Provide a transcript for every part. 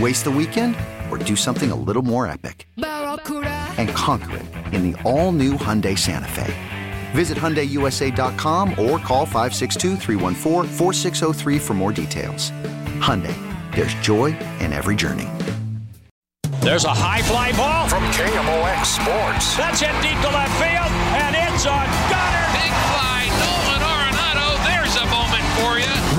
Waste the weekend or do something a little more epic? And conquer it in the all new Hyundai Santa Fe. Visit HyundaiUSA.com or call 562 for more details. Hyundai, there's joy in every journey. There's a high fly ball from KMOX Sports. That's hit deep to left field, and it's a gunner. Big fly, Nolan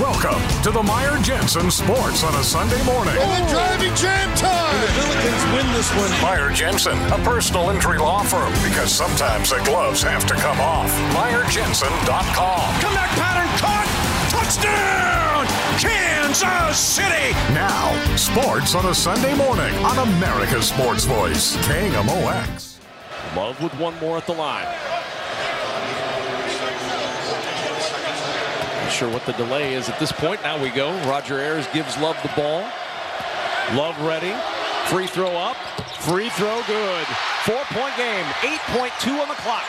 Welcome to the Meyer Jensen Sports on a Sunday morning. And the driving jam time. The Billikens win this one. Meyer Jensen, a personal injury law firm, because sometimes the gloves have to come off. MeyerJensen.com. Comeback pattern caught. Touchdown, Kansas City. Now, sports on a Sunday morning on America's Sports Voice, KMOX. Love with one more at the line. Sure what the delay is at this point. Now we go. Roger Ayers gives Love the ball. Love ready. Free throw up. Free throw good. Four point game. 8.2 on the clock.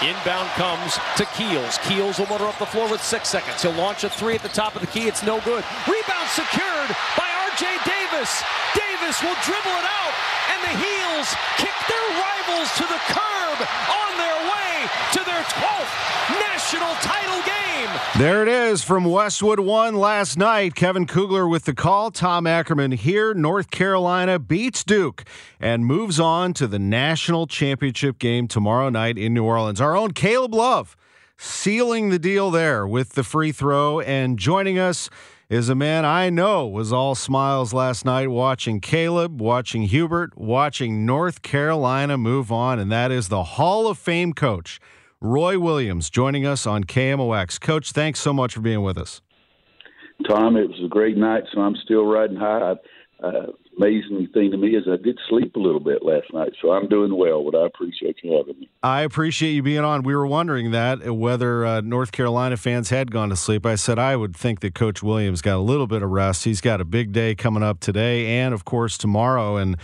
Inbound comes to Keels. Keels will motor up the floor with six seconds. He'll launch a three at the top of the key. It's no good. Rebound secured by R.J. Davis. Davis will dribble it out, and the Heels kick their rivals to the curb on their way to their 12th national title game. There it is from Westwood One last night. Kevin Kugler with the call. Tom Ackerman here. North Carolina beats Duke and moves on to the national championship game tomorrow night in New Orleans. Our own Caleb Love sealing the deal there with the free throw and joining us is a man I know was all smiles last night watching Caleb, watching Hubert, watching North Carolina move on, and that is the Hall of Fame coach, Roy Williams, joining us on KMOX. Coach, thanks so much for being with us. Tom, it was a great night, so I'm still riding high. Uh, amazing thing to me is I did sleep a little bit last night, so I'm doing well. But I appreciate you having me. I appreciate you being on. We were wondering that uh, whether uh, North Carolina fans had gone to sleep. I said I would think that Coach Williams got a little bit of rest. He's got a big day coming up today, and of course tomorrow. And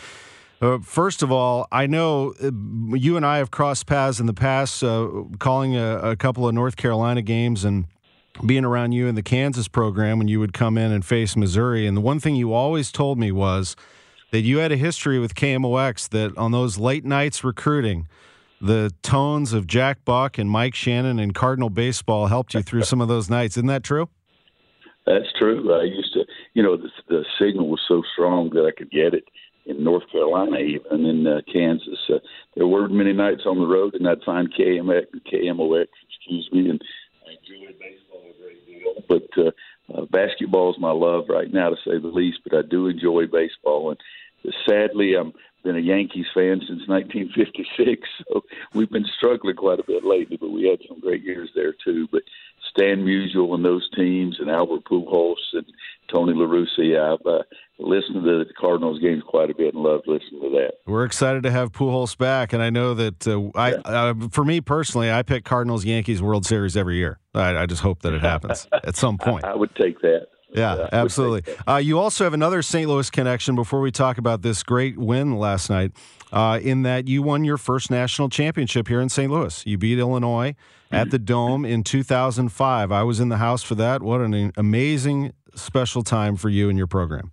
uh, first of all, I know uh, you and I have crossed paths in the past, uh, calling a, a couple of North Carolina games and being around you in the Kansas program when you would come in and face Missouri. And the one thing you always told me was that you had a history with KMOX that on those late nights recruiting, the tones of Jack Buck and Mike Shannon and Cardinal baseball helped you through some of those nights. Isn't that true? That's true. I used to, you know, the, the signal was so strong that I could get it in North Carolina, even in uh, Kansas. Uh, there were many nights on the road, and I'd find KMX, KMOX, excuse me, and I deal. But uh, uh, basketball is my love right now, to say the least. But I do enjoy baseball, and sadly, I'm been a Yankees fan since 1956, so we've been struggling quite a bit lately. But we had some great years there too. But Stan Musial and those teams, and Albert Pujols and Tony La Russa, I've uh, listened to the Cardinals games quite a bit and loved listening to that. We're excited to have Pujols back, and I know that uh, I, uh, for me personally, I pick Cardinals Yankees World Series every year. I, I just hope that it happens at some point. I, I would take that. Yeah, Uh, absolutely. Uh, you also have another St. Louis connection before we talk about this great win last night, uh, in that you won your first national championship here in St. Louis. You beat Illinois at the Dome in 2005. I was in the house for that. What an amazing special time for you and your program?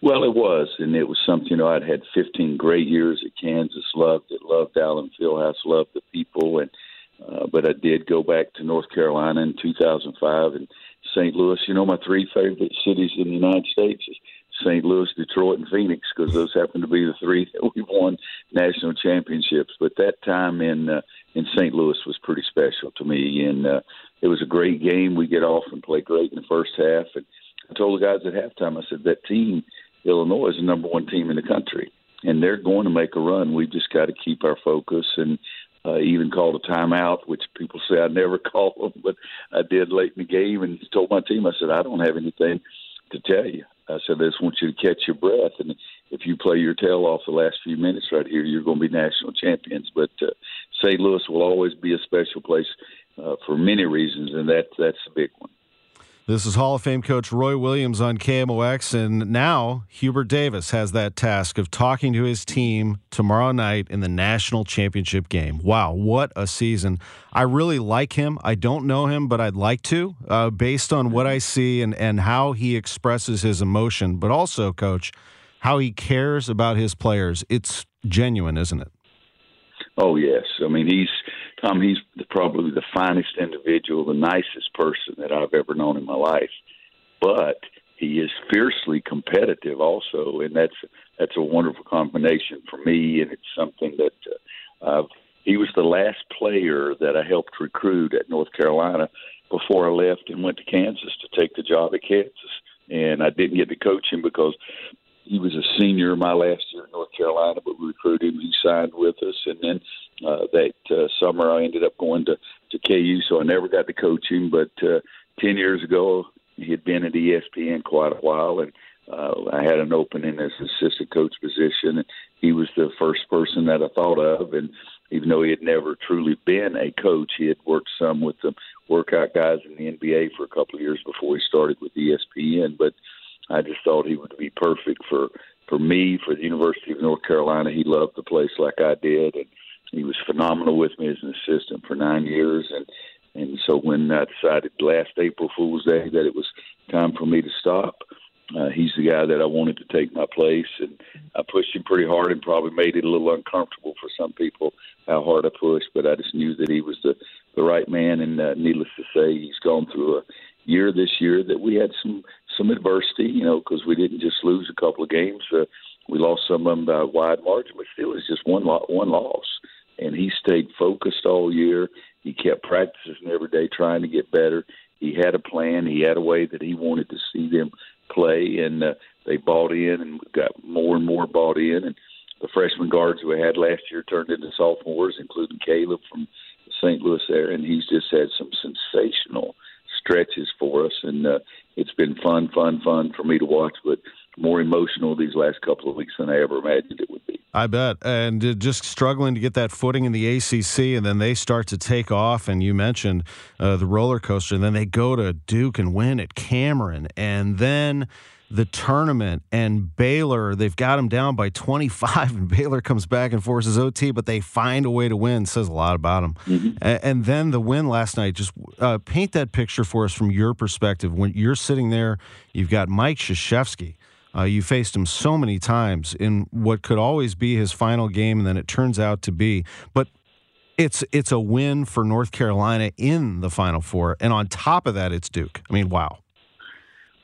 Well, it was, and it was something. You know, I'd had 15 great years at Kansas. Loved it. Loved Allen Fieldhouse. Loved the people, and uh, but I did go back to North Carolina in 2005 and St. Louis. You know, my three favorite cities in the United States is St. Louis, Detroit, and Phoenix because those happen to be the three that we've won national championships. But that time in uh, in St. Louis was pretty special to me, and uh, it was a great game. We get off and play great in the first half, and I told the guys at halftime, I said that team, Illinois, is the number one team in the country, and they're going to make a run. We just got to keep our focus and uh, even called a timeout, which people say I never call them, but I did late in the game and told my team, I said, I don't have anything to tell you. I said, I just want you to catch your breath. And if you play your tail off the last few minutes right here, you're going to be national champions. But uh, St. Louis will always be a special place uh, for many reasons, and that that's a big one. This is Hall of Fame coach Roy Williams on KMOX, and now Hubert Davis has that task of talking to his team tomorrow night in the national championship game. Wow, what a season! I really like him. I don't know him, but I'd like to, uh, based on what I see and and how he expresses his emotion, but also, coach, how he cares about his players. It's genuine, isn't it? Oh yes, I mean he's Tom. He's probably the finest individual, the nicest person that I've ever known in my life. But he is fiercely competitive also, and that's that's a wonderful combination for me. And it's something that uh, he was the last player that I helped recruit at North Carolina before I left and went to Kansas to take the job at Kansas. And I didn't get to coach him because he was a senior my last year in North Carolina, but we recruited him. He signed with us, and then uh, that uh, summer I ended up going to to KU, so I never got to coach him. But uh, ten years ago, he had been at ESPN quite a while, and uh, I had an opening as assistant coach position, and he was the first person that I thought of. And even though he had never truly been a coach, he had worked some with the workout guys in the NBA for a couple of years before he started with ESPN. But I just thought he would be perfect for for me for the University of North Carolina. He loved the place like I did, and he was phenomenal with me as an assistant for nine years. And and so when I decided last April Fool's Day that it was time for me to stop, uh, he's the guy that I wanted to take my place, and I pushed him pretty hard and probably made it a little uncomfortable for some people how hard I pushed. But I just knew that he was the the right man, and uh, needless to say, he's gone through a year this year that we had some some adversity, you know, because we didn't just lose a couple of games. Uh, we lost some of them by a wide margin, but still, it's just one lo- one loss. And he stayed focused all year. He kept practicing every day, trying to get better. He had a plan. He had a way that he wanted to see them play, and uh, they bought in and got more and more bought in. And the freshman guards we had last year turned into sophomores, including Caleb from St. Louis there, and he's just had some sensational stretches for us, and uh, it's been fun, fun, fun for me to watch. But more emotional these last couple of weeks than I ever imagined it would be. I bet. And uh, just struggling to get that footing in the ACC, and then they start to take off. And you mentioned uh, the roller coaster, and then they go to Duke and win at Cameron, and then the tournament and Baylor, they've got them down by 25, and Baylor comes back and forces OT, but they find a way to win. Says a lot about them. Mm-hmm. And then the win last night. Just uh, paint that picture for us from your perspective. When you're sitting there, you've got Mike Krzyzewski. Uh, you faced him so many times in what could always be his final game, and then it turns out to be. But it's it's a win for North Carolina in the Final Four, and on top of that, it's Duke. I mean, wow.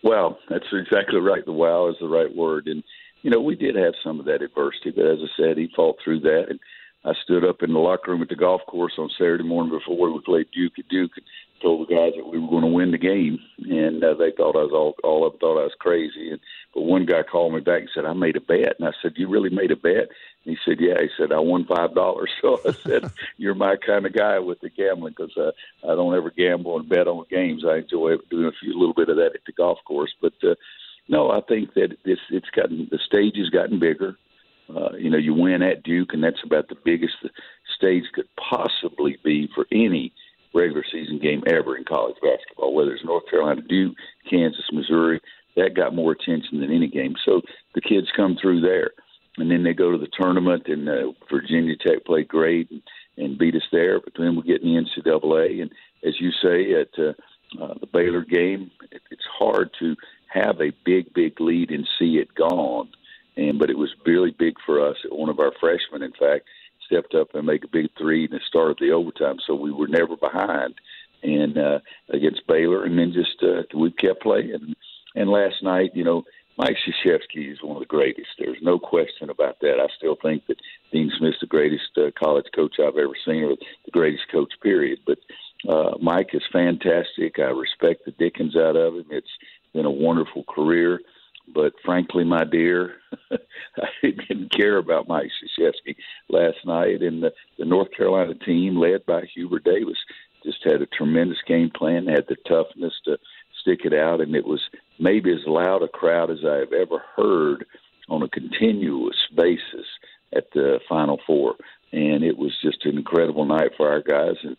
Well, that's exactly right. The wow is the right word. And, you know, we did have some of that adversity, but as I said, he fought through that. And I stood up in the locker room at the golf course on Saturday morning before we played Duke at Duke and told the guys that we were going to win the game. And uh, they thought I was all, all of them thought I was crazy. And, one guy called me back and said, I made a bet. And I said, You really made a bet? And he said, Yeah. He said, I won $5. So I said, You're my kind of guy with the gambling because uh, I don't ever gamble and bet on games. I enjoy doing a few little bit of that at the golf course. But uh, no, I think that this it's gotten the stage has gotten bigger. Uh, you know, you win at Duke, and that's about the biggest the stage could possibly be for any regular season game ever in college basketball, whether it's North Carolina, Duke, Kansas, Missouri that got more attention than any game. So the kids come through there, and then they go to the tournament, and uh, Virginia Tech played great and, and beat us there. But then we get in the NCAA, and as you say, at uh, uh, the Baylor game, it, it's hard to have a big, big lead and see it gone. And but it was really big for us. One of our freshmen, in fact, stepped up and make a big three and started the overtime, so we were never behind. And uh, against Baylor, and then just uh, we kept playing. And last night, you know, Mike Krzyzewski is one of the greatest. There's no question about that. I still think that Dean Smith's the greatest uh, college coach I've ever seen, or the greatest coach, period. But uh, Mike is fantastic. I respect the Dickens out of him. It's been a wonderful career. But frankly, my dear, I didn't care about Mike Krzyzewski last night. And the, the North Carolina team, led by Hubert Davis, just had a tremendous game plan, had the toughness to stick it out, and it was maybe as loud a crowd as I have ever heard on a continuous basis at the Final Four. And it was just an incredible night for our guys, and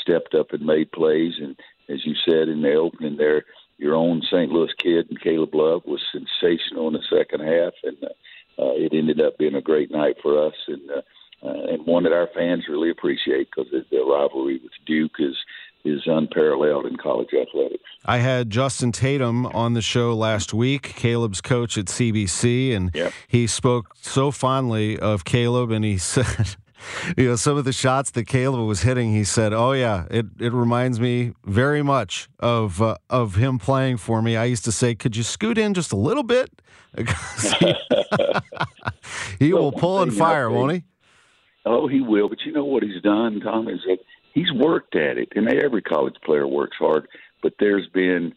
stepped up and made plays. And as you said in the opening there, your own St. Louis kid and Caleb Love was sensational in the second half, and uh, it ended up being a great night for us. And uh, uh, and one that our fans really appreciate because the rivalry with Duke is is unparalleled in college athletics. I had Justin Tatum on the show last week, Caleb's coach at CBC, and yep. he spoke so fondly of Caleb, and he said. You know, some of the shots that Caleb was hitting, he said, "Oh yeah, it, it reminds me very much of uh, of him playing for me." I used to say, "Could you scoot in just a little bit?" he, he well, will pull and fire, won't he? Oh, he will. But you know what he's done, Tom, is that he's worked at it, and every college player works hard. But there's been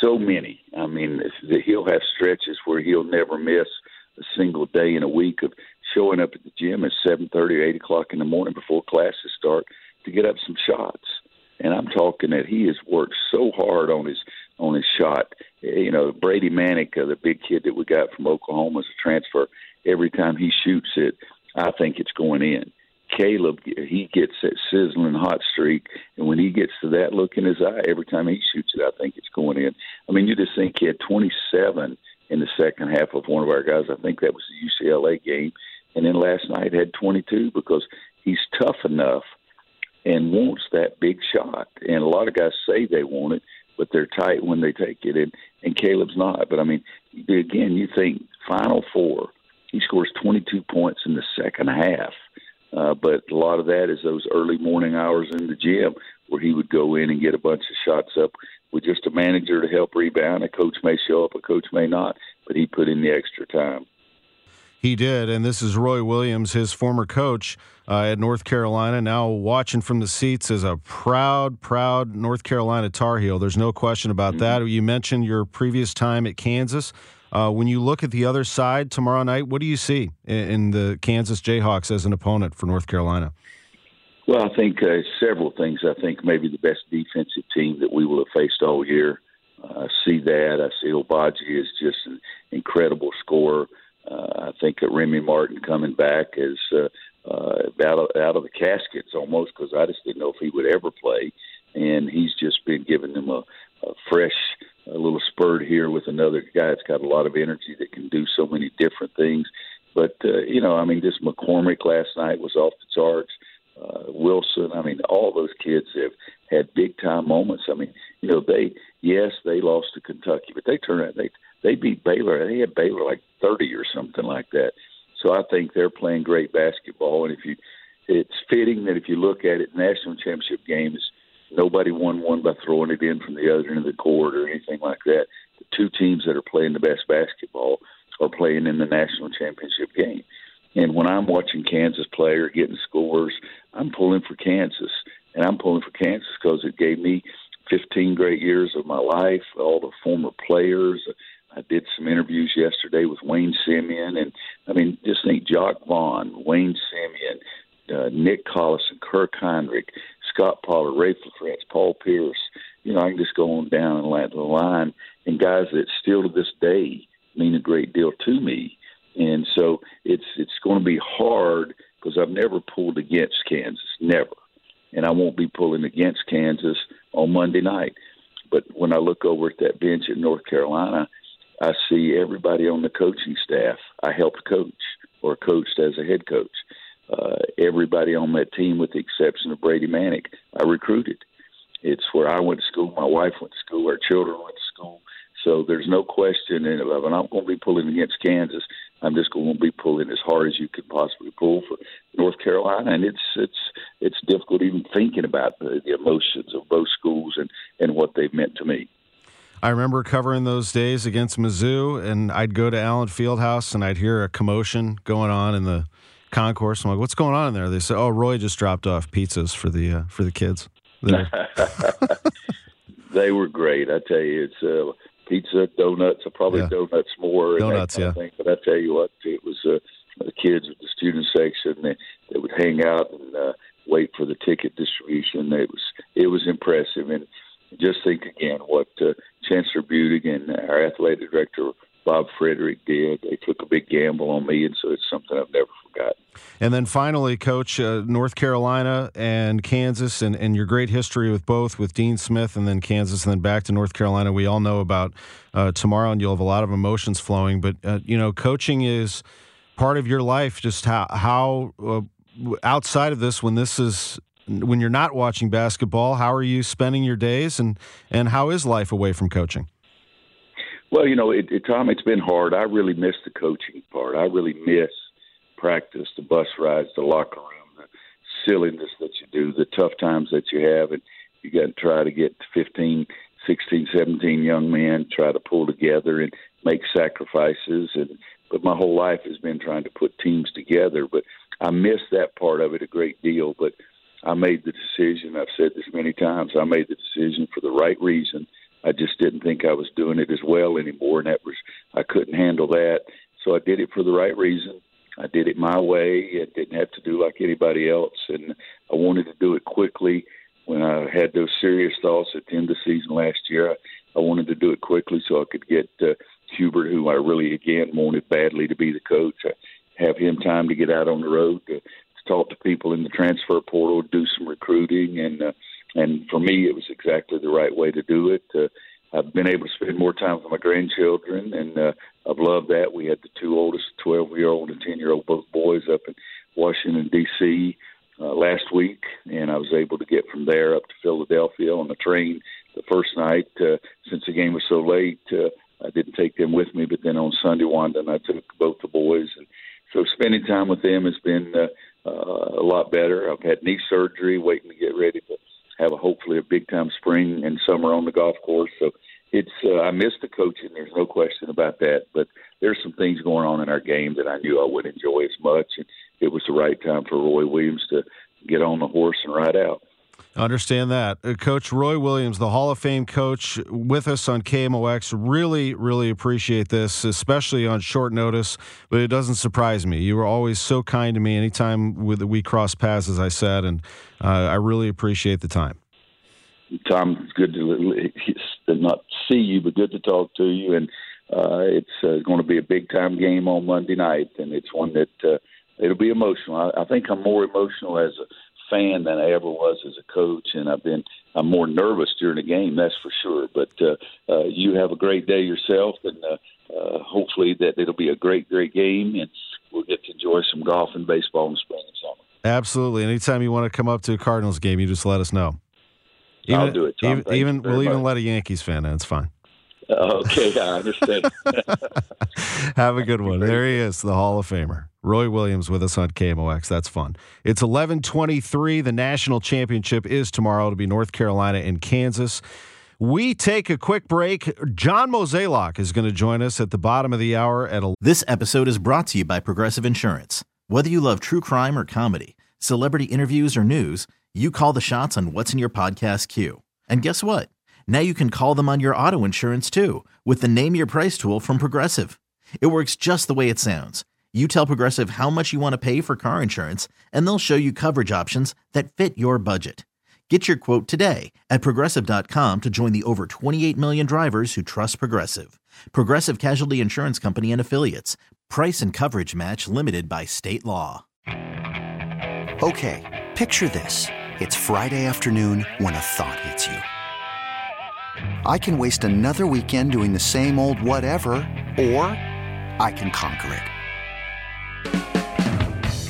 so many. I mean, he'll have stretches where he'll never miss a single day in a week of showing up at the gym at seven thirty or eight o'clock in the morning before classes start to get up some shots. And I'm talking that he has worked so hard on his on his shot. You know, Brady Manek, uh, the big kid that we got from Oklahoma as a transfer, every time he shoots it, I think it's going in. Caleb, he gets that sizzling hot streak, and when he gets to that look in his eye, every time he shoots it, I think it's going in. I mean, you just think he had 27 in the second half of one of our guys. I think that was the UCLA game, and then last night had 22 because he's tough enough and wants that big shot. And a lot of guys say they want it, but they're tight when they take it, and and Caleb's not. But I mean, again, you think Final Four he scores 22 points in the second half. Uh, but a lot of that is those early morning hours in the gym where he would go in and get a bunch of shots up with just a manager to help rebound. A coach may show up, a coach may not, but he put in the extra time. He did, and this is Roy Williams, his former coach uh, at North Carolina, now watching from the seats as a proud, proud North Carolina Tar Heel. There's no question about mm-hmm. that. You mentioned your previous time at Kansas. Uh, when you look at the other side tomorrow night, what do you see in, in the Kansas Jayhawks as an opponent for North Carolina? Well, I think uh, several things. I think maybe the best defensive team that we will have faced all year. Uh, I see that. I see Agbaji is just an incredible scorer. Uh, I think that Remy Martin coming back is uh, uh, out of out of the caskets almost because I just didn't know if he would ever play, and he's just been giving them a, a fresh a little spurt here with another guy that's got a lot of energy that can do so many different things. But uh, you know, I mean, this McCormack last night was off the charts. Uh, Wilson, I mean, all those kids have had big time moments. I mean, you know, they yes, they lost to Kentucky, but they turned out they they beat Baylor. They had Baylor like thirty or something like that. So I think they're playing great basketball. And if you, it's fitting that if you look at it, national championship games Nobody won one by throwing it in from the other end of the court or anything like that. The two teams that are playing the best basketball are playing in the national championship game. And when I'm watching Kansas play or getting scores, I'm pulling for Kansas. And I'm pulling for Kansas because it gave me 15 great years of my life, all the former players. I did some interviews yesterday with Wayne Simien. And I mean, just think Jacque Vaughn, Wayne Simien, uh, Nick Collison, Kirk Hinrich, Scott Pollard, Raef LaFrentz, Paul Pierce. You know, I can just go on down and the line, and guys that still to this day mean a great deal to me. And so it's it's going to be hard because I've never pulled against Kansas, never, and I won't be pulling against Kansas on Monday night. But when I look over at that bench in North Carolina, I see everybody on the coaching staff I helped coach or coached as a head coach uh, everybody on that team, with the exception of Brady Manek, I recruited. It's where I went to school, my wife went to school, our children went to school. So there's no question, in and I'm not going to be pulling against Kansas. I'm just going to be pulling as hard as you could possibly pull for North Carolina, and it's it's it's difficult even thinking about the, the emotions of both schools and and what they've meant to me. I remember covering those days against Mizzou, and I'd go to Allen Fieldhouse and I'd hear a commotion going on in the concourse. I'm like, "What's going on in there?" They said, "Oh, Roy just dropped off pizzas for the uh, for the kids." they were great. I tell you, it's uh, pizza, donuts, probably yeah. donuts more. Donuts, yeah. Thing. But I tell you what, it was uh, the kids with the student section. They, they would hang out and uh, wait for the ticket distribution. It was it was impressive, and just think again what uh, Chancellor Budig and our athletic director Bob Frederick did. They took a big gamble on me, and so it's something I've never forgotten. And then finally, Coach, uh, North Carolina and Kansas, and, and your great history with both, with Dean Smith and then Kansas, and then back to North Carolina. We all know about uh, tomorrow, and you'll have a lot of emotions flowing. But uh, you know, coaching is part of your life. Just how how uh, outside of this, when this is when you're not watching basketball, how are you spending your days, and and how is life away from coaching? Well, you know, it, it, Tom, it's been hard. I really miss the coaching part. I really miss practice, the bus rides, the locker room, the silliness that you do, the tough times that you have, and you got to try to get 15, 16, 17 young men, try to pull together and make sacrifices. And but my whole life has been trying to put teams together. But I miss that part of it a great deal. But I made the decision. I've said this many times. I made the decision for the right reason I just didn't think I was doing it as well anymore, and that was I couldn't handle that. So I did it for the right reason. I did it my way. I didn't have to do like anybody else, and I wanted to do it quickly. When I had those serious thoughts at the end of the season last year, I, I wanted to do it quickly so I could get uh, Hubert, who I really again wanted badly to be the coach. I have him time to get out on the road to, to talk to people in the transfer portal, do some recruiting, and uh, and for me, it was exactly the right way to do it. Uh, I've been able to spend more time with my grandchildren, and uh, I've loved that. We had the two oldest, 12 year old and 10 year old, both boys, up in Washington, D.C. Uh, last week, and I was able to get from there up to Philadelphia on the train the first night. Uh, since the game was so late, uh, I didn't take them with me, but then on Sunday, Wanda and I took both the boys. And so spending time with them has been uh, uh, a lot better. I've had knee surgery, waiting to get ready to have a hopefully a big time spring and summer on the golf course. So it's uh, I miss the coaching. There's no question about that. But there's some things going on in our game that I knew I would enjoy as much, and it was the right time for Roy Williams to get on the horse and ride out. Understand that. Uh, coach Roy Williams, the Hall of Fame coach, with us on KMOX. Really, really appreciate this, especially on short notice, but it doesn't surprise me. You were always so kind to me anytime we cross paths, as I said, and uh, I really appreciate the time. Tom, it's good to not see you, but good to talk to you. And uh, it's uh, going to be a big time game on Monday night, and it's one that uh, it'll be emotional. I, I think I'm more emotional as a fan than I ever was as a coach, and I've been I'm more nervous during a game, that's for sure. But uh, uh, you have a great day yourself, and uh, uh, hopefully that it'll be a great, great game, and we'll get to enjoy some golf and baseball in the spring and summer. Absolutely. Anytime you want to come up to a Cardinals game, you just let us know. Even, I'll do it. Tom. Even, even we'll much. even let a Yankees fan in. It's fine. Okay, I understand. Have a good one. There he is, the Hall of Famer. Roy Williams with us on KMOX. That's fun. It's 11:23. The national championship is tomorrow. to be North Carolina and Kansas. We take a quick break. John Mozeliak is going to join us at the bottom of the hour at. A- this episode is brought to you by Progressive Insurance. Whether you love true crime or comedy, celebrity interviews or news, you call the shots on what's in your podcast queue. And guess what? Now you can call them on your auto insurance too with the Name Your Price tool from Progressive. It works just the way it sounds. You tell Progressive how much you want to pay for car insurance, and they'll show you coverage options that fit your budget. Get your quote today at progressive.com to join the over 28 million drivers who trust Progressive. Progressive Casualty Insurance Company and Affiliates. Price and coverage match limited by state law. Okay, picture this. It's Friday afternoon when a thought hits you. I can waste another weekend doing the same old whatever, or I can conquer it.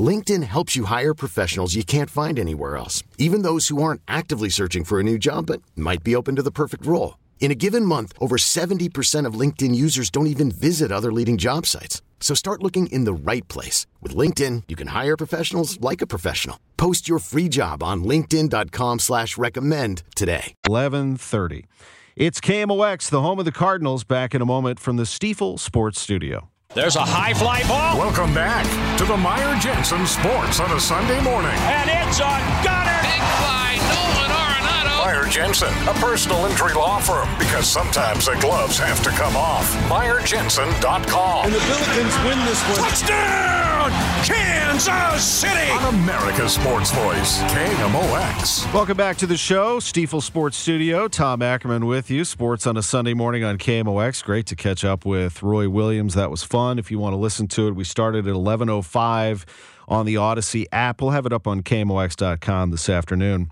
LinkedIn helps you hire professionals you can't find anywhere else, even those who aren't actively searching for a new job but might be open to the perfect role. In a given month, over 70% of LinkedIn users don't even visit other leading job sites. So start looking in the right place. With LinkedIn, you can hire professionals like a professional. Post your free job on linkedin.com slash recommend today. 1130. It's KMOX, the home of the Cardinals, back in a moment from the Stifel Sports Studio. There's a high fly ball. Welcome back to the Meyer Jensen Sports on a Sunday morning. And it's a gunner. Big fly, Nolan Arenado. Meyer Jensen, a personal injury law firm, because sometimes the gloves have to come off. MeyerJensen.com. And the Billikens win this one. Touchdown! Kansas City! On America's Sports Voice, KMOX. Welcome back to the show, Stifel Sports Studio. Tom Ackerman with you. Sports on a Sunday morning on KMOX. Great to catch up with Roy Williams. That was fun. If you want to listen to it, we started at 11:05 on the Odyssey app. We'll have it up on KMOX.com this afternoon.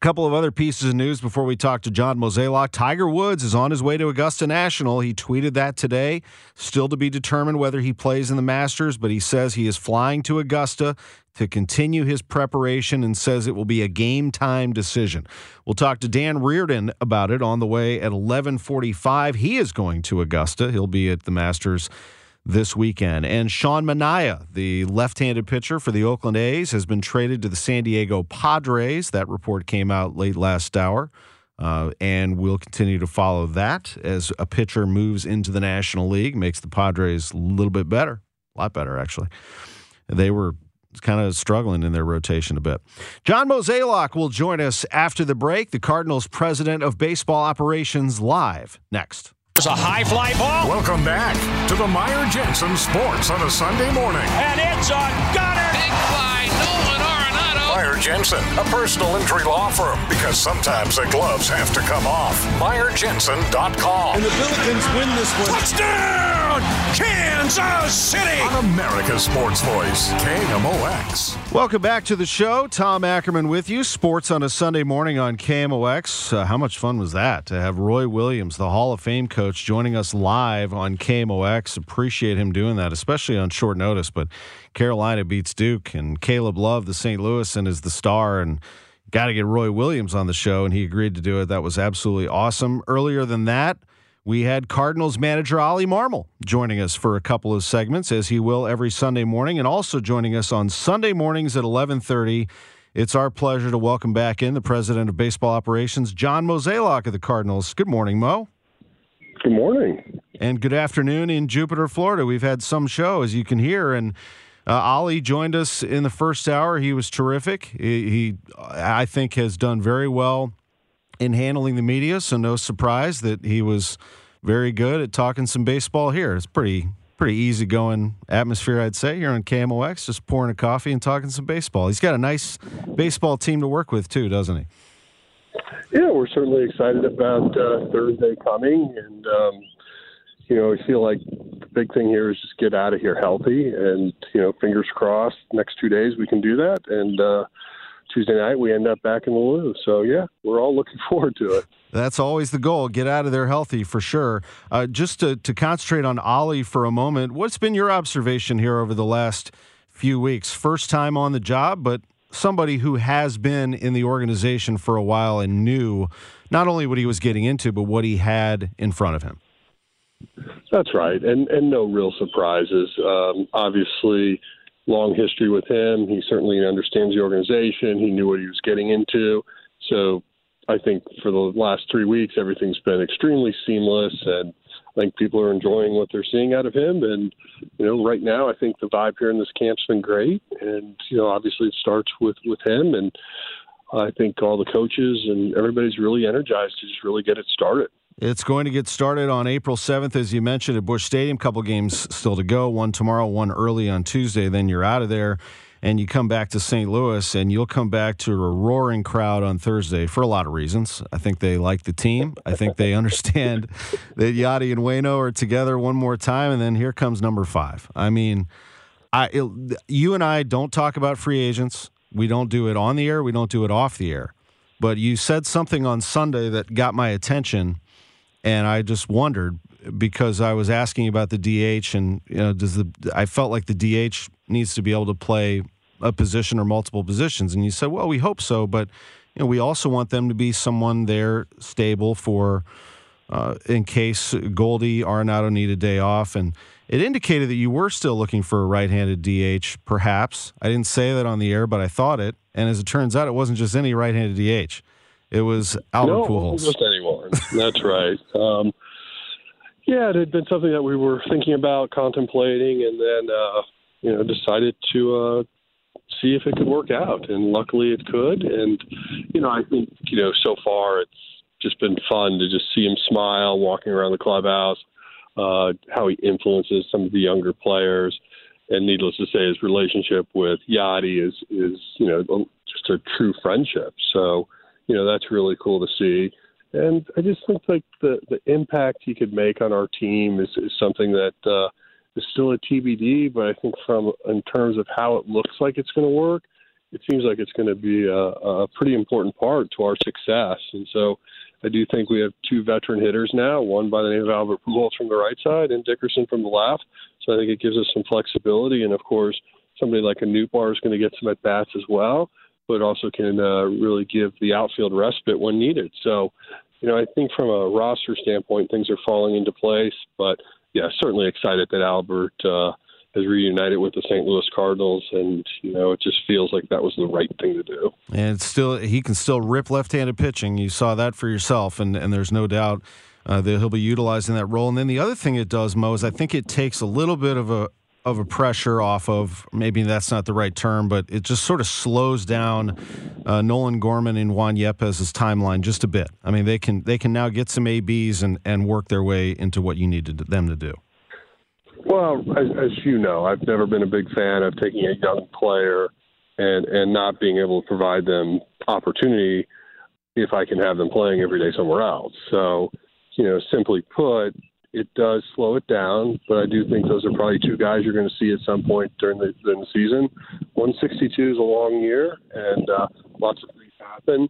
Couple of other pieces of news before we talk to John Mozeliak. Tiger Woods is on his way to Augusta National. He tweeted that today. Still to be determined whether he plays in the Masters, but he says he is flying to Augusta to continue his preparation and says it will be a game time decision. We'll talk to Dan Reardon about it on the way at 11:45. He is going to Augusta. He'll be at the Masters this weekend. And Sean Manaea, the left handed pitcher for the Oakland A's, has been traded to the San Diego Padres. That report came out late last hour. Uh, and we'll continue to follow that as a pitcher moves into the National League, makes the Padres a little bit better, a lot better, actually. They were kind of struggling in their rotation a bit. John Mozeliak will join us after the break, the Cardinals president of baseball operations, live next. There's a high fly ball. Welcome back to the Meyer Jensen Sports on a Sunday morning. And it's a gunner. Big fly, Nolan Arenado. Meyer Jensen, a personal injury law firm, because sometimes the gloves have to come off. MeyerJensen.com. And the Billikens win this one. Touchdown! Kansas City! On America's Sports Voice, KMOX. Welcome back to the show. Tom Ackerman with you. Sports on a Sunday morning on KMOX. Uh, how much fun was that to have Roy Williams, the Hall of Fame coach, joining us live on KMOX? Appreciate him doing that, especially on short notice. But Carolina beats Duke, and Caleb Love, the St. Louisan, is the star. And got to get Roy Williams on the show, and he agreed to do it. That was absolutely awesome. Earlier than that, we had Cardinals manager Ollie Marmol joining us for a couple of segments, as he will every Sunday morning, and also joining us on Sunday mornings at 1130. It's our pleasure to welcome back in the president of baseball operations, John Mozeliak of the Cardinals. Good morning, Mo. Good morning. And good afternoon in Jupiter, Florida. We've had some show, as you can hear, and uh, Ollie joined us in the first hour. He was terrific. He, he, I think, has done very well in handling the media, so no surprise that he was very good at talking some baseball here. It's pretty pretty easy going atmosphere, I'd say, here on KMOX, just pouring a coffee and talking some baseball. He's got a nice baseball team to work with too, doesn't he? Yeah, we're certainly excited about uh, Thursday coming, and um, you know, we feel like big thing here is just get out of here healthy, and you know, fingers crossed, next two days we can do that, and uh, Tuesday night we end up back in the Lou. So yeah, we're all looking forward to it. That's always the goal. Get out of there healthy for sure. Uh, just to, to concentrate on Ollie for a moment, what's been your observation here over the last few weeks? First time on the job, but somebody who has been in the organization for a while and knew not only what he was getting into, but what he had in front of him. That's right, and and no real surprises. Um, obviously, long history with him. He certainly understands the organization. He knew what he was getting into. So I think for the last three weeks, everything's been extremely seamless, and I think people are enjoying what they're seeing out of him. And, you know, right now, I think the vibe here in this camp's been great. And, you know, obviously it starts with, with him. And I think all the coaches and everybody's really energized to just really get it started. It's going to get started on April 7th, as you mentioned, at Busch Stadium. Couple games still to go. One tomorrow, one early on Tuesday. Then you're out of there and you come back to St. Louis, and you'll come back to a roaring crowd on Thursday for a lot of reasons. I think they like the team. I think they understand that Yadi and Wayno are together one more time, and then here comes number five. I mean, I it, you and I don't talk about free agents. We don't do it on the air. We don't do it off the air. But you said something on Sunday that got my attention, and I just wondered because I was asking about the DH, and you know, does the I felt like the DH needs to be able to play a position or multiple positions, and you said, well, we hope so, but you know, we also want them to be someone there stable for uh, in case Goldie Arenado need a day off, and it indicated that you were still looking for a right-handed DH, perhaps. I didn't say that on the air, but I thought it, and as it turns out, it wasn't just any right-handed DH. It was Albert no, Pujols. just anyone. That's right. Um, yeah, it had been something that we were thinking about, contemplating, and then uh, you know decided to uh, see if it could work out. And luckily, it could. And you know, I think you know so far it's just been fun to just see him smile walking around the clubhouse, uh, how he influences some of the younger players. And needless to say, his relationship with Yadi is is you know just a true friendship. So you know that's really cool to see and I just think like the the impact he could make on our team is, is something that uh, is still a TBD. But I think from in terms of how it looks like it's going to work, it seems like it's going to be a, a pretty important part to our success. And so I do think we have two veteran hitters now, one by the name of Albert Pujols from the right side and Dickerson from the left. So I think it gives us some flexibility, and of course somebody like a Nootbaar is going to get some at bats as well but also can uh, really give the outfield respite when needed. So, you know, I think from a roster standpoint, things are falling into place. But yeah, certainly excited that Albert uh, has reunited with the St. Louis Cardinals, and you know, it just feels like that was the right thing to do. And still, he can still rip left-handed pitching. You saw that for yourself, and and there's no doubt. Uh, that he'll be utilizing that role. And then the other thing it does, Mo, is I think it takes a little bit of a, of a pressure off of maybe that's not the right term, but it just sort of slows down uh, Nolan Gorman and Juan Yepez's timeline just a bit. I mean, they can they can now get some ABs and and work their way into what you need them to do. Well, as, as you know, I've never been a big fan of taking a young player and and not being able to provide them opportunity if I can have them playing every day somewhere else. So, you know, simply put, it does slow it down, but I do think those are probably two guys you're going to see at some point during the, during the season. 162 is a long year, and uh, lots of things happen.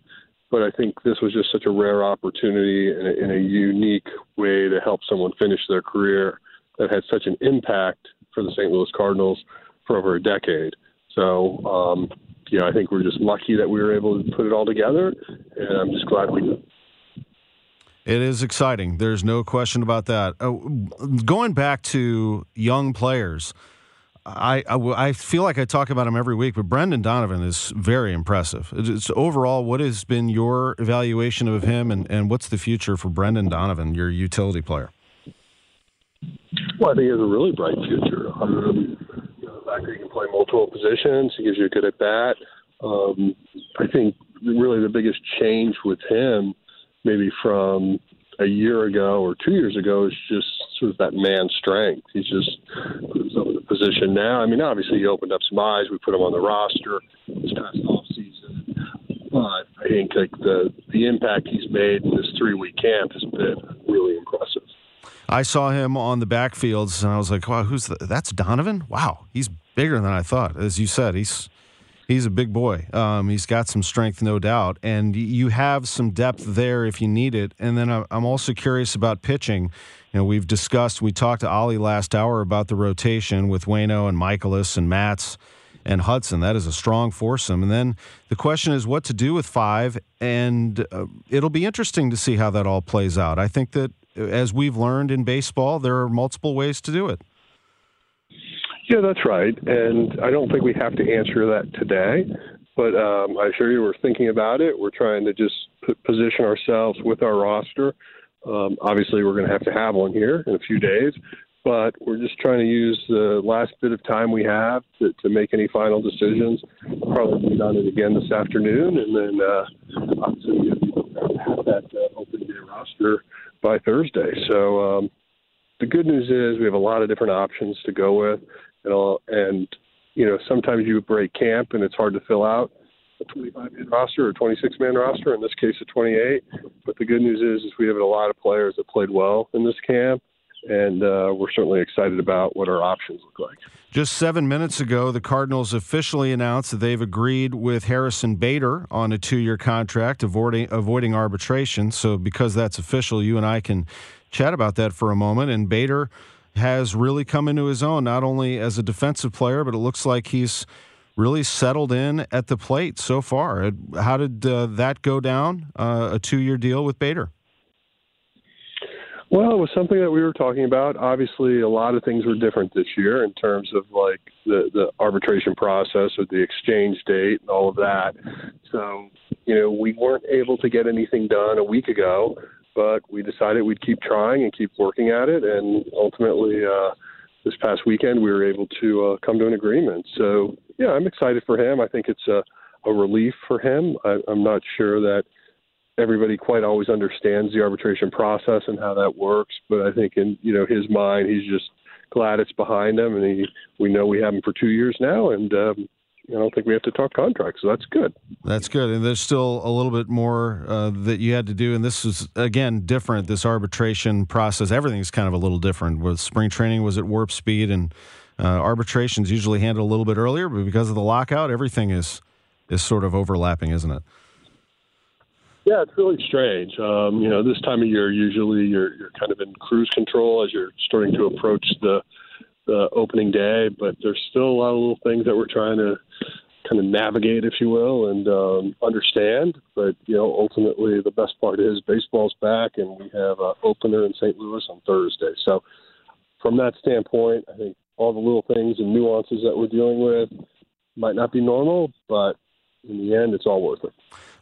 But I think this was just such a rare opportunity in a, a unique way to help someone finish their career that had such an impact for the St. Louis Cardinals for over a decade. So, um, you know, I think we're just lucky that we were able to put it all together, and I'm just glad we. It is exciting. There's no question about that. Uh, going back to young players, I, I, I, feel like I talk about him every week, but Brendan Donovan is very impressive. It's overall, what has been your evaluation of him, and, and what's the future for Brendan Donovan, your utility player? Well, I think he has a really bright future. Um, you know, the fact that he can play multiple positions, he gives you a good at bat. Um, I think really the biggest change with him maybe from a year ago or two years ago is just sort of that man strength. He's just in the position now. I mean, obviously he opened up some eyes. We put him on the roster this past off season, but I think like the the impact he's made in this three week camp has been really impressive. I saw him on the backfields, and I was like, "Wow, who's the, that's Donovan? Wow, he's bigger than I thought." As you said, he's He's a big boy. Um, he's got some strength, no doubt, and you have some depth there if you need it. And then I'm also curious about pitching. You know, we've discussed, we talked to Ollie last hour about the rotation with Wayno and Mikolas and Matz and Hudson. That is a strong foursome. And then the question is what to do with five, and uh, it'll be interesting to see how that all plays out. I think that as we've learned in baseball, there are multiple ways to do it. Yeah, that's right. And I don't think we have to answer that today, but um, I assure you we're thinking about it. We're trying to just position ourselves with our roster Um, obviously, we're going to have to have one here in a few days, but we're just trying to use the last bit of time we have to, to make any final decisions. Probably be on it again this afternoon, and then uh, obviously have that uh, open day roster by Thursday. So um, the good news is we have a lot of different options to go with, and all, and you know sometimes you break camp and it's hard to fill out a 25 man roster or 26 man roster. In this case, a 28. But the good news is, is we have a lot of players that played well in this camp, and uh, we're certainly excited about what our options look like. Just seven minutes ago, the Cardinals officially announced that they've agreed with Harrison Bader on a two year contract, avoiding, avoiding arbitration. So, because that's official, you and I can chat about that for a moment. And Bader has really come into his own, not only as a defensive player, but it looks like he's really settled in at the plate so far. How did uh, that go down? Uh, a two-year deal with Bader. Well, it was something that we were talking about. Obviously, a lot of things were different this year in terms of like the the arbitration process or the exchange date and all of that. So, you know, we weren't able to get anything done a week ago, but we decided we'd keep trying and keep working at it, and ultimately. Uh, this past weekend, we were able to uh, come to an agreement. So, yeah, I'm excited for him. I think it's a, a relief for him. I, I'm not sure that everybody quite always understands the arbitration process and how that works, but I think in you know his mind, he's just glad it's behind him, and he we know we have him for two years now, and um, I don't think we have to talk contracts, so that's good. That's good. And there's still a little bit more uh, that you had to do, and this is again different. This arbitration process, everything's kind of a little different. With spring training was at warp speed, and uh, arbitrations usually handled a little bit earlier, but because of the lockout, everything is is sort of overlapping, isn't it? Yeah, it's really strange. Um, you know, this time of year, usually you're you're kind of in cruise control as you're starting to approach the the opening day, but there's still a lot of little things that we're trying to kind of navigate, if you will, and um, understand. But you know, ultimately, the best part is baseball's back, and we have an opener in St. Louis on Thursday. So, from that standpoint, I think all the little things and nuances that we're dealing with might not be normal, but in the end, it's all worth it.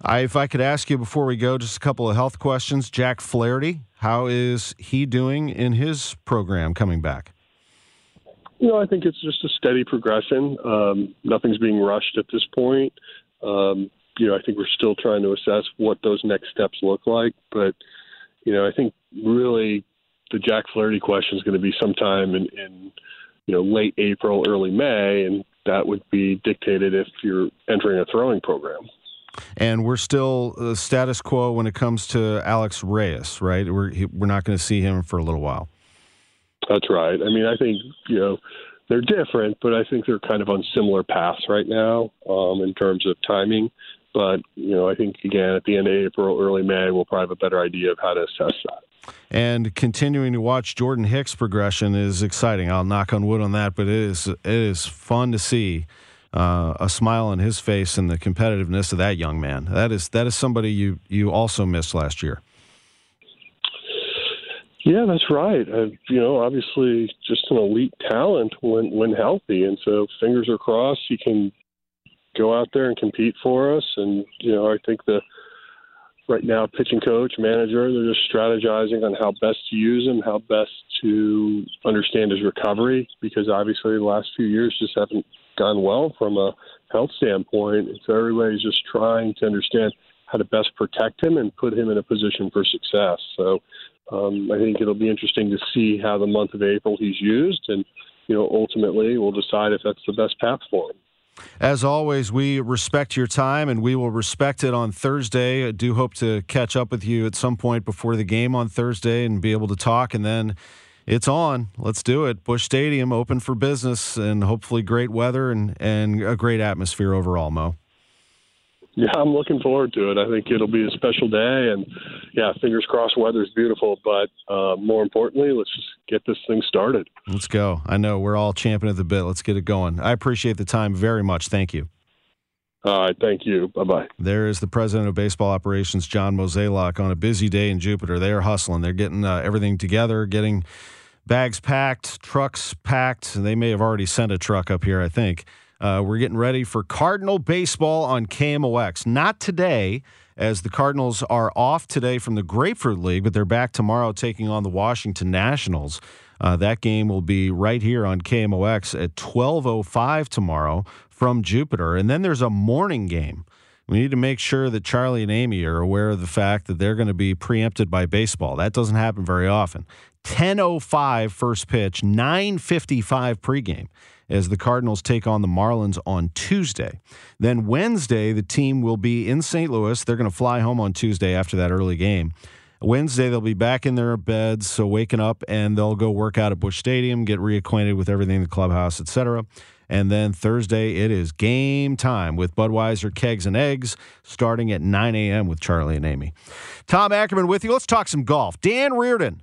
I, if I could ask you before we go, just a couple of health questions. Jack Flaherty, how is he doing in his program coming back? You know, I think it's just a steady progression. Um, nothing's being rushed at this point. Um, you know, I think we're still trying to assess what those next steps look like. But, you know, I think really the Jack Flaherty question is going to be sometime in, in, you know, late April, early May, and that would be dictated if you're entering a throwing program. And we're still uh, status quo when it comes to Alex Reyes, right? We're we're not going to see him for a little while. That's right. I mean, I think you know they're different, but I think they're kind of on similar paths right now um, in terms of timing. But you know, I think again at the end of April, early May, we'll probably have a better idea of how to assess that. And continuing to watch Jordan Hicks' progression is exciting. I'll knock on wood on that, but it is it is fun to see uh, a smile on his face and the competitiveness of that young man. That is that is somebody you you also missed last year. Yeah, that's right. Uh, you know, obviously, just an elite talent when when healthy, and so fingers are crossed he can go out there and compete for us. And you know, I think the right now pitching coach, manager, they're just strategizing on how best to use him, how best to understand his recovery, because obviously the last few years just haven't gone well from a health standpoint. And so everybody's just trying to understand how to best protect him and put him in a position for success. So um, I think it'll be interesting to see how the month of April he's used, and you know, ultimately we'll decide if that's the best path for him. As always, we respect your time and we will respect it on Thursday. I do hope to catch up with you at some point before the game on Thursday and be able to talk. And then it's on. Let's do it. Busch Stadium open for business and hopefully great weather and, and a great atmosphere overall, Mo. Yeah, I'm looking forward to it. I think it'll be a special day, and yeah, fingers crossed, weather's beautiful. But uh, more importantly, let's just get this thing started. Let's go. I know we're all champing at the bit. Let's get it going. I appreciate the time very much. Thank you. All right, thank you. Bye bye. There is the president of baseball operations, John Mozeliak, on a busy day in Jupiter. They are hustling. They're getting uh, everything together, getting bags packed, trucks packed. They may have already sent a truck up here, I think. Uh, we're getting ready for Cardinal baseball on KMOX. Not today, as the Cardinals are off today from the Grapefruit League, but they're back tomorrow taking on the Washington Nationals. Uh, that game will be right here on KMOX at 12:05 tomorrow from Jupiter, and then there's a morning game. We need to make sure that Charlie and Amy are aware of the fact that they're going to be preempted by baseball. That doesn't happen very often. 10:05 first pitch, 9:55 pregame as the Cardinals take on the Marlins on Tuesday. Then Wednesday, the team will be in St. Louis. They're going to fly home on Tuesday after that early game. Wednesday, they'll be back in their beds, so waking up, and they'll go work out at Busch Stadium, get reacquainted with everything in the clubhouse, etc. And then Thursday, it is game time with Budweiser Kegs and Eggs starting at 9 a.m. with Charlie and Amy. Tom Ackerman with you. Let's talk some golf. Dan Reardon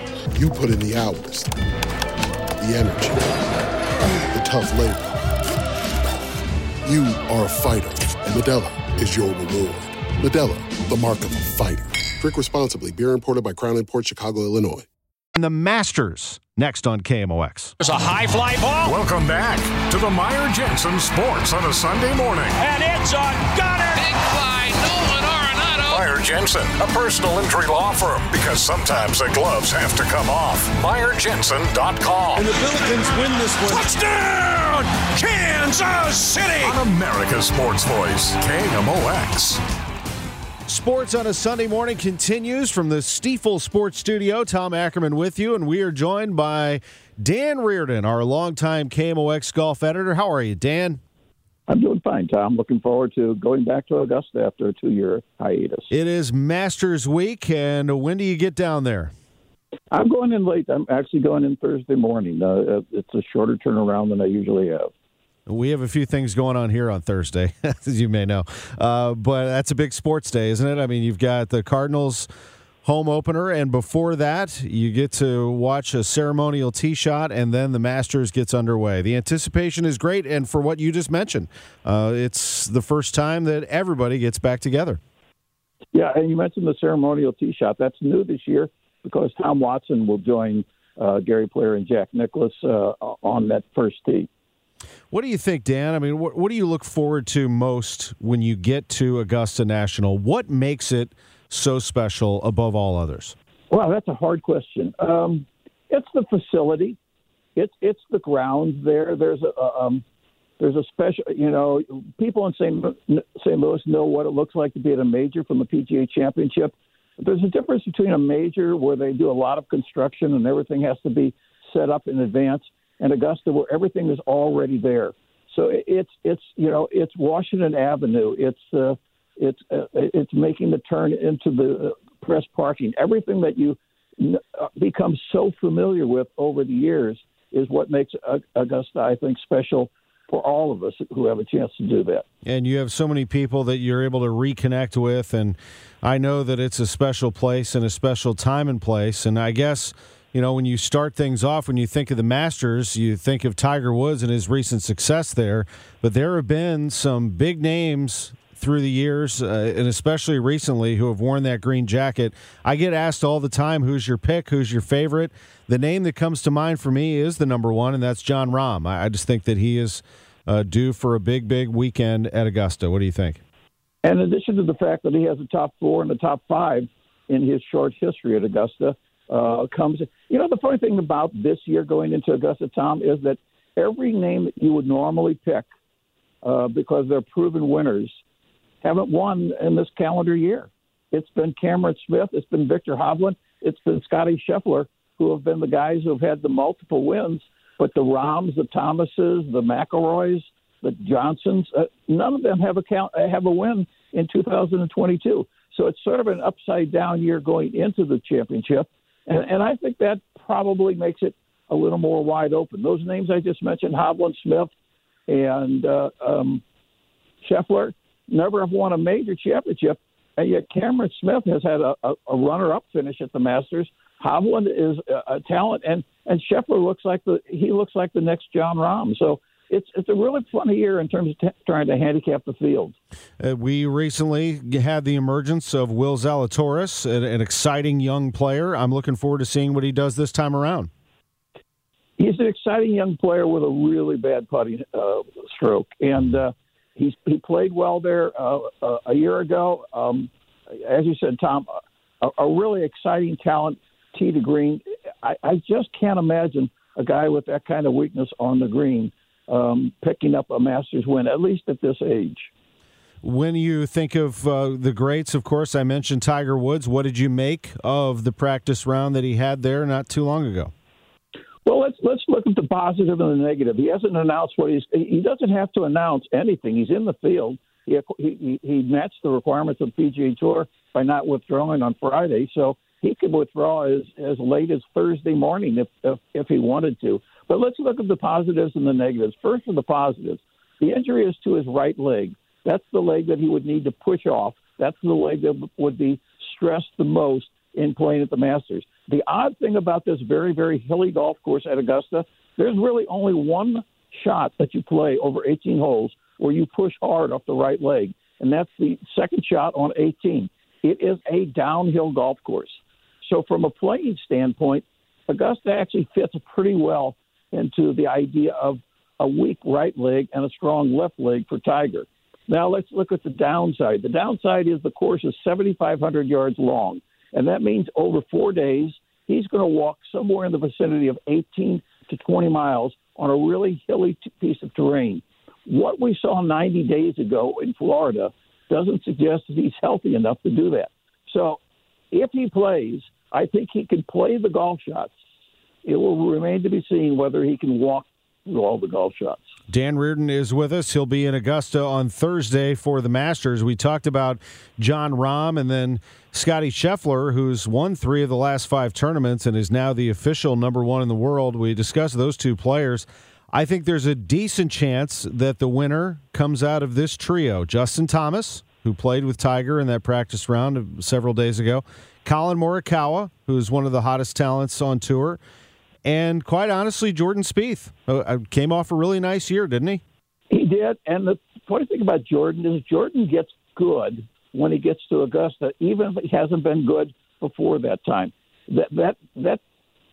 You put in the hours, the energy, the tough labor. You are a fighter, and Modelo is your reward. Modelo, the mark of a fighter. Drink responsibly. Beer imported by Crown Port Chicago, Illinois. And the Masters next on KMOX. There's a high fly ball. Welcome back to the Meyer Jensen Sports on a Sunday morning. And it's a gunner. Big fly, Nolan Arenado. Meyer Jensen, a personal injury law firm, because sometimes the gloves have to come off. MeyerJensen.com. And the Billikens win this one. Touchdown! Kansas City! On America's Sports Voice, KMOX. Sports on a Sunday morning continues from the Stifel Sports Studio. Tom Ackerman with you, and we are joined by Dan Reardon, our longtime KMOX golf editor. How are you, Dan? I'm doing fine, Tom. Looking forward to going back to Augusta after a two-year hiatus. It is Masters Week, and when do you get down there? I'm going in late. I'm actually going in Thursday morning. Uh, it's a shorter turnaround than I usually have. We have a few things going on here on Thursday, as you may know. Uh, but that's a big sports day, isn't it? I mean, you've got the Cardinals home opener, and before that, you get to watch a ceremonial tee shot, and then the Masters gets underway. The anticipation is great, and for what you just mentioned, uh, it's the first time that everybody gets back together. Yeah, and you mentioned the ceremonial tee shot. That's new this year because Tom Watson will join uh, Gary Player and Jack Nicklaus uh, on that first tee. What do you think, Dan? I mean, what, what do you look forward to most when you get to Augusta National? What makes it so special above all others? Well, that's a hard question. Um, it's the facility. It's it's the grounds there. There's a um, there's a special. You know, people in St. St. Louis know what it looks like to be at a major from the PGA Championship. There's a difference between a major where they do a lot of construction and everything has to be set up in advance and Augusta where everything is already there. So it's it's you know it's Washington Avenue. It's uh, it's uh, it's making the turn into the uh, press parking. Everything that you uh, become so familiar with over the years is what makes Augusta, I think, special for all of us who have a chance to do that. And you have so many people that you're able to reconnect with, and I know that it's a special place and a special time and place. And I guess you know, when you start things off, when you think of the Masters, you think of Tiger Woods and his recent success there. But there have been some big names through the years, uh, and especially recently, who have worn that green jacket. I get asked all the time, who's your pick? Who's your favorite? The name that comes to mind for me is the number one, and that's Jon Rahm. I, I just think that he is uh, due for a big, big weekend at Augusta. What do you think? And in addition to the fact that he has a top four and a top five in his short history at Augusta, uh, comes. You know, the funny thing about this year going into Augusta, Tom, is that every name that you would normally pick uh, because they're proven winners haven't won in this calendar year. It's been Cameron Smith, it's been Viktor Hovland, it's been Scotty Scheffler, who have been the guys who have had the multiple wins. But the Rahms, the Thomases, the McIlroys, the Johnsons, uh, none of them have a count, have a win in 2022. So it's sort of an upside down year going into the championship. And, and I think that probably makes it a little more wide open. Those names I just mentioned, Hovland Smith and uh, um, Scheffler, never have won a major championship. And yet Cameron Smith has had a, a, a runner-up finish at the Masters. Hovland is a, a talent, and and Scheffler looks like the he looks like the next Jon Rahm. So it's it's a really funny year in terms of t- trying to handicap the field. Uh, we recently had the emergence of Will Zalatoris, an, an, exciting young player. I'm looking forward to seeing what he does this time around. He's an exciting young player with a really bad putting uh, stroke, and uh, he's he played well there uh, uh, a year ago. Um, as you said, Tom, a, a really exciting talent. Tee to green. I, I just can't imagine a guy with that kind of weakness on the green um, picking up a Masters win, at least at this age. When you think of uh, the greats, of course, I mentioned Tiger Woods. What did you make of the practice round that he had there not too long ago? Well, let's let's look at the positive and the negative. He hasn't announced what he's. He doesn't have to announce anything. He's in the field. He he, he matched the requirements of PGA Tour by not withdrawing on Friday, so he could withdraw as as late as Thursday morning if if, if he wanted to. But let's look at the positives and the negatives. First, of the positives, the injury is to his right leg. That's the leg that he would need to push off. That's the leg that would be stressed the most in playing at the Masters. The odd thing about this very, very hilly golf course at Augusta, there's really only one shot that you play over 18 holes where you push hard off the right leg, and that's the second shot on 18. It is a downhill golf course. So, from a playing standpoint, Augusta actually fits pretty well into the idea of a weak right leg and a strong left leg for Tiger. Now let's look at the downside. The downside is the course is 7,500 yards long, and that means over four days he's going to walk somewhere in the vicinity of 18 to 20 miles on a really hilly t- piece of terrain. What we saw 90 days ago in Florida doesn't suggest that he's healthy enough to do that. So if he plays, I think he can play the golf shots it will remain to be seen whether he can walk all the golf shots. Dan Reardon is with us. He'll be in Augusta on Thursday for the Masters. We talked about Jon Rahm and then Scotty Scheffler, who's won three of the last five tournaments and is now the official number one in the world. We discussed those two players. I think there's a decent chance that the winner comes out of this trio Justin Thomas, who played with Tiger in that practice round several days ago, Collin Morikawa, who's one of the hottest talents on tour, and quite honestly, Jordan Spieth uh, uh, came off a really nice year, didn't he? He did. And the funny thing about Jordan is Jordan gets good when he gets to Augusta, even if he hasn't been good before that time. That that that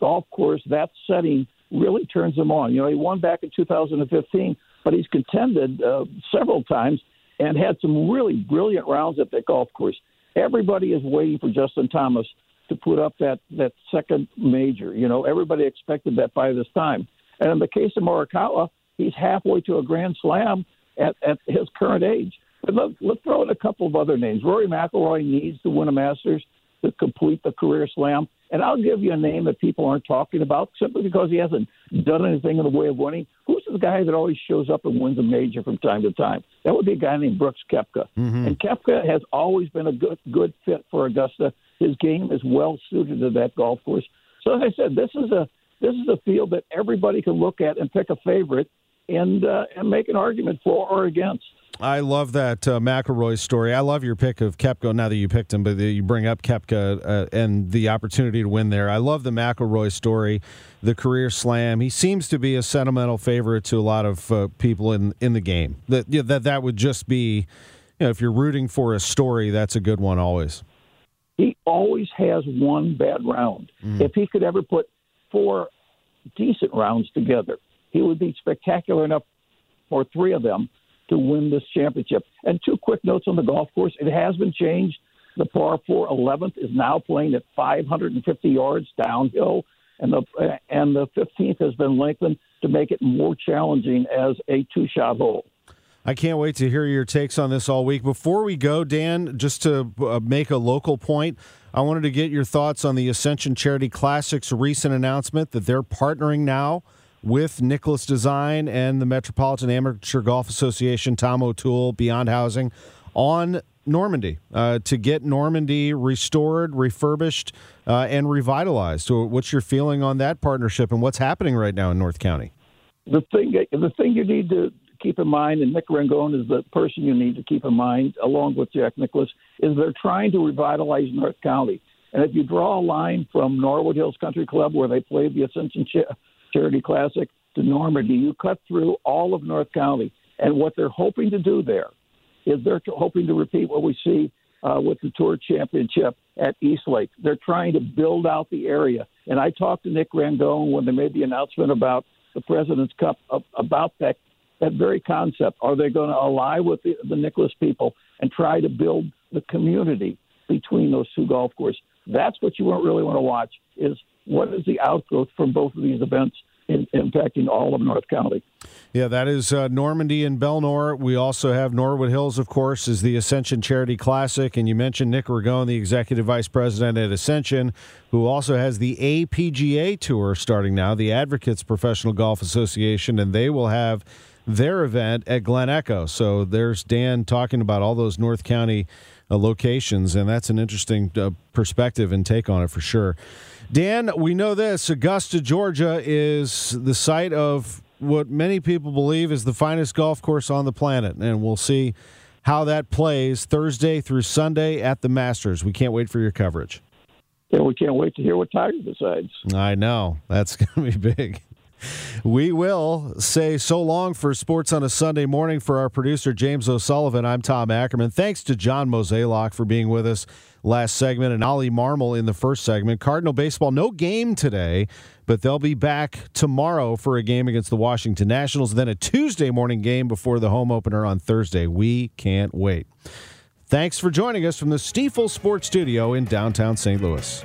golf course, that setting really turns him on. You know, he won back in 2015, but he's contended uh, several times and had some really brilliant rounds at that golf course. Everybody is waiting for Justin Thomas to put up that that second major. You know, everybody expected that by this time. And in the case of Morikawa, he's halfway to a Grand Slam at, at his current age. But let, let's throw in a couple of other names. Rory McIlroy needs to win a Masters to complete the career slam. And I'll give you a name that people aren't talking about simply because he hasn't done anything in the way of winning. Who's the guy that always shows up and wins a major from time to time? That would be a guy named Brooks Koepka. Mm-hmm. And Koepka has always been a good good fit for Augusta. His game is well suited to that golf course. So as I said, this is a this is a field that everybody can look at and pick a favorite and uh, and make an argument for or against. I love that uh, McIlroy story. I love your pick of Koepka. Now that you picked him, but you bring up Koepka uh, and the opportunity to win there. I love the McIlroy story, the career slam. He seems to be a sentimental favorite to a lot of uh, people in in the game. That that that would just be, you know, if you're rooting for a story, that's a good one always. He always has one bad round. Mm. If he could ever put four decent rounds together, he would be spectacular enough for three of them to win this championship. And two quick notes on the golf course: it has been changed. The par four 11th is now playing at 550 yards downhill, and the and the 15th has been lengthened to make it more challenging as a two-shot hole. I can't wait to hear your takes on this all week. Before we go, Dan, just to uh, make a local point, I wanted to get your thoughts on the Ascension Charity Classics recent announcement that they're partnering now with Nicklaus Design and the Metropolitan Amateur Golf Association, Tom O'Toole, Beyond Housing, on Normandy uh, to get Normandy restored, refurbished, uh, and revitalized. So, what's your feeling on that partnership and what's happening right now in North County? The thing, the thing you need to keep in mind, and Nick Ragone is the person you need to keep in mind, along with Jack Nicklaus, is they're trying to revitalize North County. And if you draw a line from Norwood Hills Country Club, where they played the Ascension Charity Classic, to Normandy, you cut through all of North County. And what they're hoping to do there is they're hoping to repeat what we see uh, with the Tour Championship at Eastlake. They're trying to build out the area. And I talked to Nick Ragone when they made the announcement about the President's Cup about that that very concept. Are they going to ally with the, the Nicklaus people and try to build the community between those two golf courses? That's what you really want to watch is what is the outgrowth from both of these events in, impacting all of North County. Yeah, that is uh, Normandy and Belnor. We also have Norwood Hills, of course, is the Ascension Charity Classic. And you mentioned Nick Ragone, the executive vice president at Ascension, who also has the APGA Tour starting now, the Advocates Professional Golf Association, and they will have their event at Glen Echo. So there's Dan talking about all those North County uh, locations, and that's an interesting uh, perspective and take on it for sure. Dan, we know this Augusta, Georgia is the site of what many people believe is the finest golf course on the planet, and we'll see how that plays Thursday through Sunday at the Masters. We can't wait for your coverage. Yeah, we can't wait to hear what Tiger decides. I know. That's going to be big. We will say so long for sports on a Sunday morning for our producer, James O'Sullivan. I'm Tom Ackerman. Thanks to John Mozeliak for being with us last segment and Oli Marmol in the first segment. Cardinal baseball, no game today, but they'll be back tomorrow for a game against the Washington Nationals, then a Tuesday morning game before the home opener on Thursday. We can't wait. Thanks for joining us from the Stifel Sports Studio in downtown St. Louis.